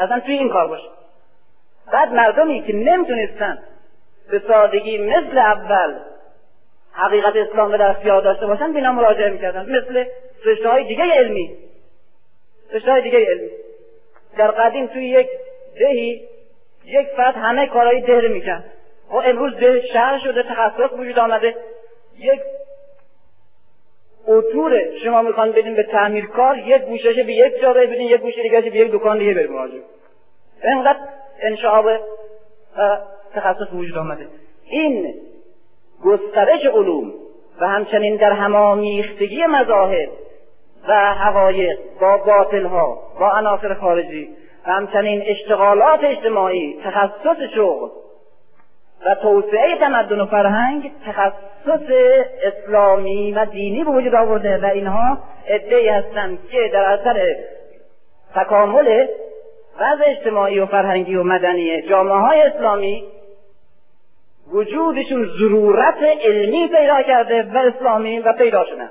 اصلا توی این کار باشه. بعد مردمی که نمی‌تونستن به سادگی مثل اول حقیقت اسلام رو در اختیار داشته باشن بینا مراجعه می‌کردن مثل رشته های دیگه علمی. رشته دیگه علمی در قدیم توی یک دهی یک فرد همه کارهای ده رو می‌کرد. و خب امروز ده شهر شده تخصص وجود آمده. یک اتوره شما می‌خوان بدین به تعمیر کار یک گوشش به یک جا بدین یک گوشه دیگه به یک دکان دیگه بریم مراجعه. اینقدر انشعاب تخصص وجود آمده. این گسترش علوم و همچنین در همامیختگی مذاهب و حقایق با باطل ها با عناصر خارجی و همچنین اشتغالات اجتماعی تخصص شغل و توسعه تمدن و فرهنگ تخصص اسلامی و دینی به وجود آورده و اینها ادعی هستند که در اثر تکامل وضع اجتماعی و فرهنگی و مدنی جامعه های اسلامی وجودشون ضرورت علمی پیدا کرده و اسلامی و پیدا شدن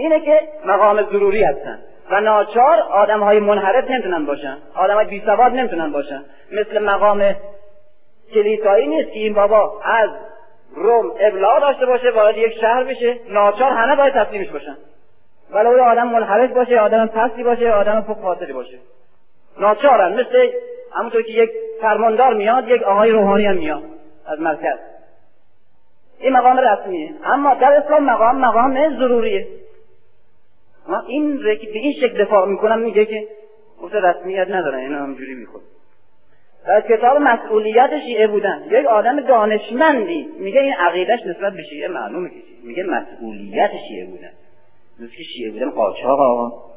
اینه که مقام ضروری هستن. و ناچار آدم های منحرف نمی‌تونن باشن. آدم های بیسواد نمی‌تونن باشن. مثل مقام کلیسایی نیست که این بابا از روم ابلاغ داشته باشه وارد یک شهر بشه. ناچار همه باید تسلیمش باشن. ولو آدم منحرف باشه آدم پستی باشه آدم فوق باشه. ناچارن. مثل همونطور که یک فرماندار میاد یک آقای روحانی هم میاد از مرکز. این مقام رسمیه. اما در اسلام مقام مقام ضروریه. ما این به این شکل دفاع می‌کنم میگه که گفته رسمیت نداره اینا همجوری میخود در کتاب مسئولیت شیعه بودن یک آدم دانشمندی میگه این عقیدش نسبت به شیعه معلومه که میگه مسئولیت شیعه بودن. مثل که شیعه بودن قاچاق آقا.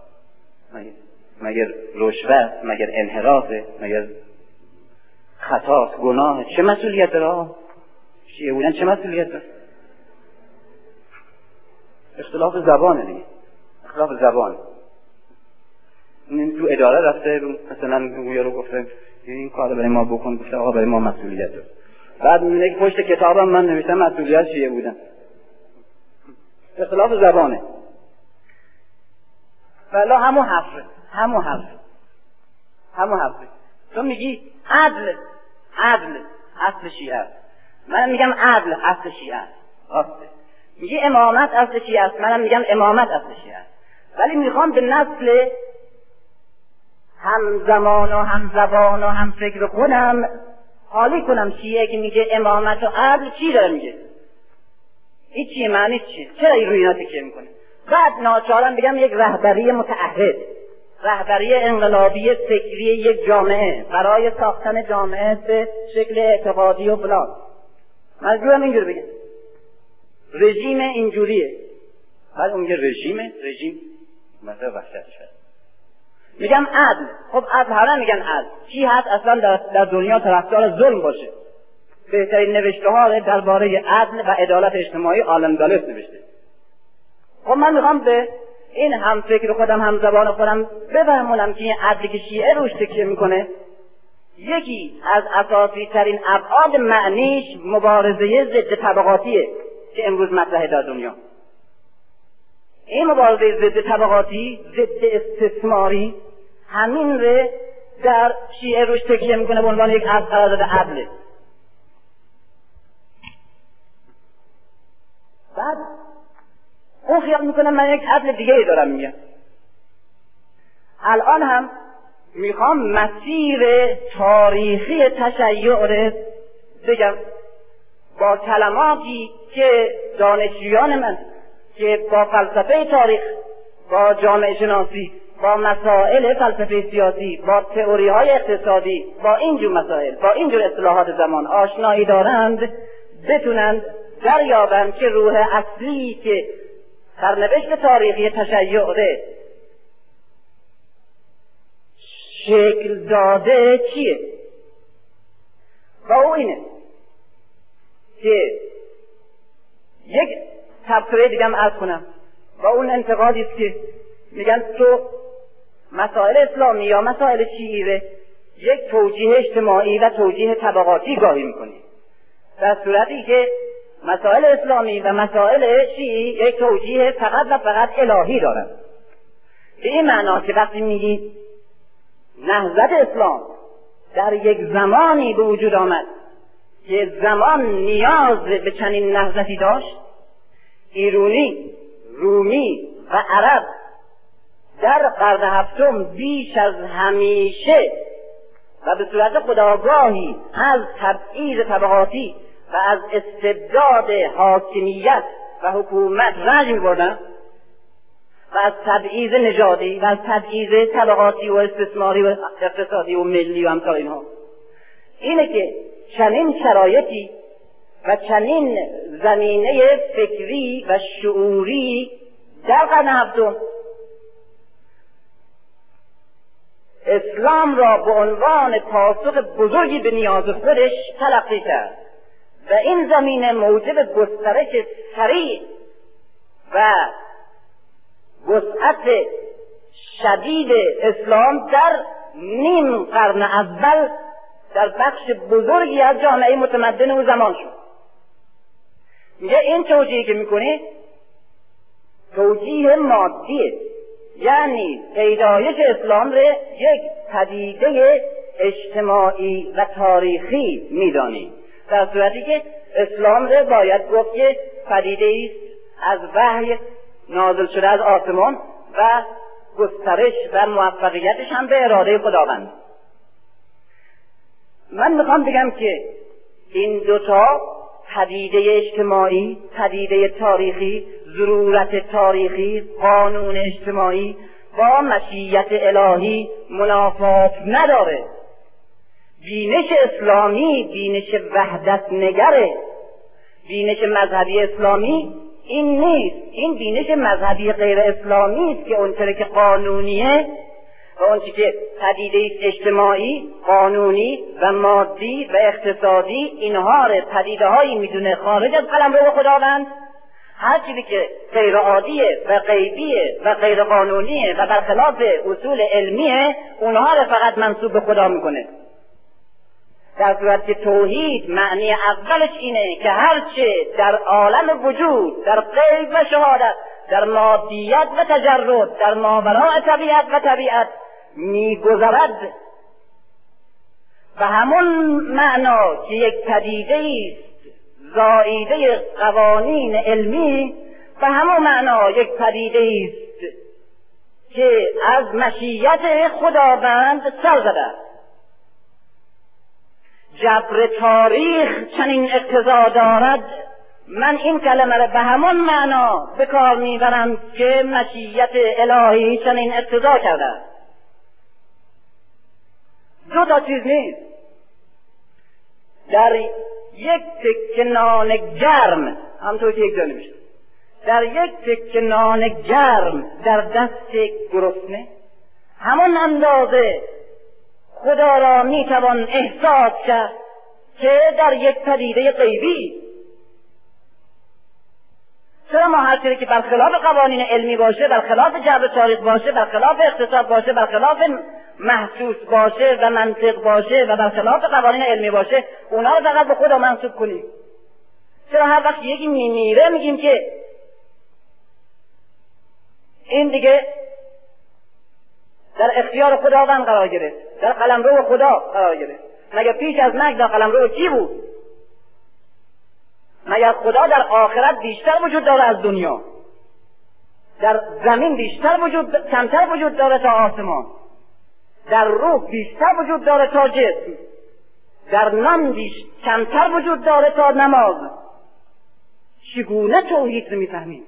مگر رشوه مگر انحرافه مگر خطاست گناه. چه مسئولیت داره شیعه بودن چه مسئولیت داره؟ اختلاف زبانه دیگه. اختلاف زبان. این تو اداره رفته مثلا رو گفته این کار برای ما بکن گفته آقا برای ما مسئولیت داره بعد میگه پشت کتابم من نوشتم مسئولیت شیعه بودن. اختلاف زبانه. ولی همون حرفه. همون حرفه. حرفه. تو میگی عدل. عدل. اصل شیعه. است من میگم عدل اصل شیعه. راسته میگه امامت اصل شیعه است. منم میگم امامت اصل شیعه ولی می‌خوام به نسل هم زمان و هم زبان و هم فکر خودم حالی کنم. شیعه که میگه امامت و عدل چی داره میگه؟ این چیه معنی چیه چرا این روی اینا تکیه می‌کنه؟ بعد ناچارم بگم یک رهبری متعهد رهبری انقلابی فکری یک جامعه برای ساختن جامعه به شکل اعتقادی و فلان. مجبورم اینجور بگم. رژیم اینجوریه. بعد اون رژیمه رژیم مثلا وحشتش هست میگم عدل. خب عدل همه میگن عدل. چی هست؟ اصلا در, در دنیا طرفدار ظلم باشه. بهترین نوشته ها درباره عدل و عدالت اجتماعی عالم دالس نوشته. خب من می‌خوام به این هم فکر خودم هم زبان خودم بفهمونم که این عدلی که شیعه روش تکیه می‌کنه. یکی از اساسی ترین ابعاد معنیش مبارزه ضد طبقاتیه که امروز مطرحه در دنیا. این مبارزه ضد طبقاتی ضد استثماری همین ره در شیعه روش تکیه می‌کنه به عنوان یک از قرارداد عدله بعد اون خیال می‌کنه من یک عدل دیگه ای دارم میگم. الان هم می‌خوام مسیر تاریخی تشیع رو بگم. با کلماتی که دانشجویان من که با فلسفه تاریخ با جامعه شناسی با مسائل فلسفه سیاسی با تئوری های اقتصادی با اینجور مسائل با اینجور اصطلاحات زمان آشنایی دارند بتونند دریابند که روح اصلی که سرنوشت تاریخی تشیع شکل داده چیه؟ و او اینه که یک تبصره دیگم ارز کنم. و اون انتقادی است که میگن تو مسائل اسلامی یا مسائل شیعی یک توجیه اجتماعی و توجیه طبقاتی گاهی می‌کنی. در صورتی که مسائل اسلامی و مسائل شیعی یک توجیه فقط و فقط الهی دارند به این معنا که وقتی میگی نهضت اسلام در یک زمانی به وجود آمد که زمان نیاز به چنین نهضتی داشت ایرونی رومی و عرب در قرن هفتم بیش از همیشه و به صورت خداگاهی از تبعیض طبقاتی و از استبداد حاکمیت و حکومت رنج میبردن و از تبعیض نژادی و از تبعیض طبقاتی و استثماری و اقتصادی و ملی و امثال اینها اینه که چنین شرایطی و چنین زمینه فکری و شعوری در قرن هفتم. اسلام را به عنوان پاسخ بزرگی به نیاز خودش تلقی کرد و این زمینه موجب گسترش سریع و وسعت شدید اسلام در نیم قرن اول در بخش بزرگی از جامعه متمدن او زمان شد. میگه این توجیهی که می‌کنه توجیه مادیه یعنی پیدایش اسلام را یک پدیده اجتماعی و تاریخی می‌دانیم در صورتی که اسلام را باید گفت که پدیده است از وحی نازل شده از آسمان و گسترش و موفقیتش هم به اراده خداوند. من می‌خوام بگم که این دوتا پدیده اجتماعی پدیده تاریخی ضرورت تاریخی قانون اجتماعی با مشیت الهی منافات نداره. بینش اسلامی بینش وحدت نگره. بینش مذهبی اسلامی این نیست. این بینش مذهبی غیر اسلامی است که اونطور که قانونیه اون که پدیده اجتماعی قانونی و مادی و اقتصادی اینها رو پدیده هایی می‌دونه خارج از قلم رو خداوند. هر چیزی که غیر عادیه و غیبیه و غیر قانونیه و برخلاف اصول علمیه اونها رو فقط منصوب به خدا می‌کنه. در صورت که توحید معنی اولش اینه که هرچه در عالم وجود در غیب و شهادت در مادیت و تجرد در ماوراء طبیعت و طبیعت میگذرد. و همون معنا که یک پدیده است زاییده قوانین علمی و همون معنا یک پدیده است که از مشیت خداوند سر زده. جبر تاریخ چنین اقتضا دارد. من این کلمه را به همون معنا به کار می‌برم که مشیت الهی چنین اقتضا کرده دو تا چیز نیست. در یک تکه نان گرم همطور که یک جانب میشه در یک تکه نان گرم در دست گرسنه همون اندازه خدا را می‌توان احساس کرد که در یک پدیده غیبی چرا اما هر چیزی که برخلاف قوانین علمی باشه برخلاف جبر تاریخ باشه برخلاف اقتصاد باشه برخلاف محسوس باشه و منطق باشه و برخلاف قوانین علمی باشه اونا رو فقط به خدا منصوب کنیم. چرا هر وقت یکی میمیره میگیم که این دیگه در اختیار خداوند قرار گرفت در قلمرو خدا قرار گرفت. مگر پیش از مرگ در قلمرو کی بود؟ مگر خدا در آخرت بیشتر وجود داره از دنیا؟ در زمین بیشتر وجود کمتر وجود داره تا آسمان. در روح بیشتر وجود داره تا جسم. در نام بیش کمتر وجود داره تا نماز. چگونه توحید رو می‌فهمیم؟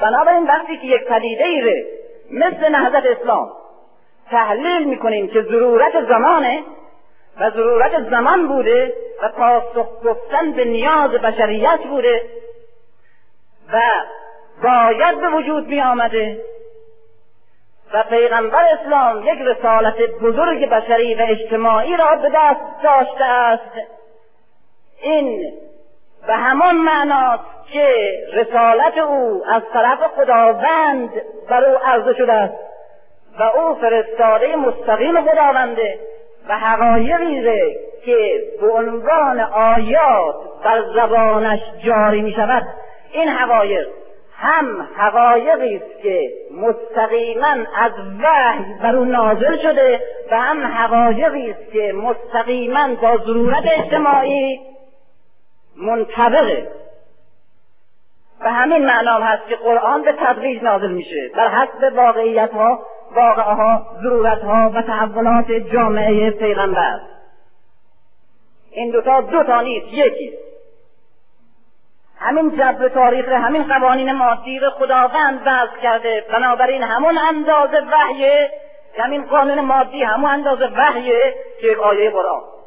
بنابراین وقتی که یک پدیده ای مثل نهضت اسلام تحلیل می‌کنیم که ضرورت زمانه و ضرورت زمان بوده و پاسخ گفتن به نیاز بشریت بوده و باید به وجود می آمده و پیغمبر اسلام یک رسالت بزرگ بشری و اجتماعی را به دست داشته است. این به همان معناست که رسالت او از طرف خداوند بر او عرضه شده است و او فرستاده مستقیم خداونده. و حقایقی که به عنوان آیات بر زبانش جاری می شود این حقایق هم حقایقی است که مستقیما از وحی بر او نازل شده و هم حقایقی است که مستقیما با ضرورت اجتماعی منطبقه. به همین معنا هست که قرآن به تدریج نازل میشه. بر حسب واقعیت ها واقعه ها ضرورت ها و تحولات جامعه پیغمبر. این دوتا دو تا نیست یکی. همین جبر تاریخ همین قوانین مادی رو خداوند وضع کرده. بنابراین همون اندازه وحیه همین قانون مادی همون اندازه وحیه که آیه قرآن.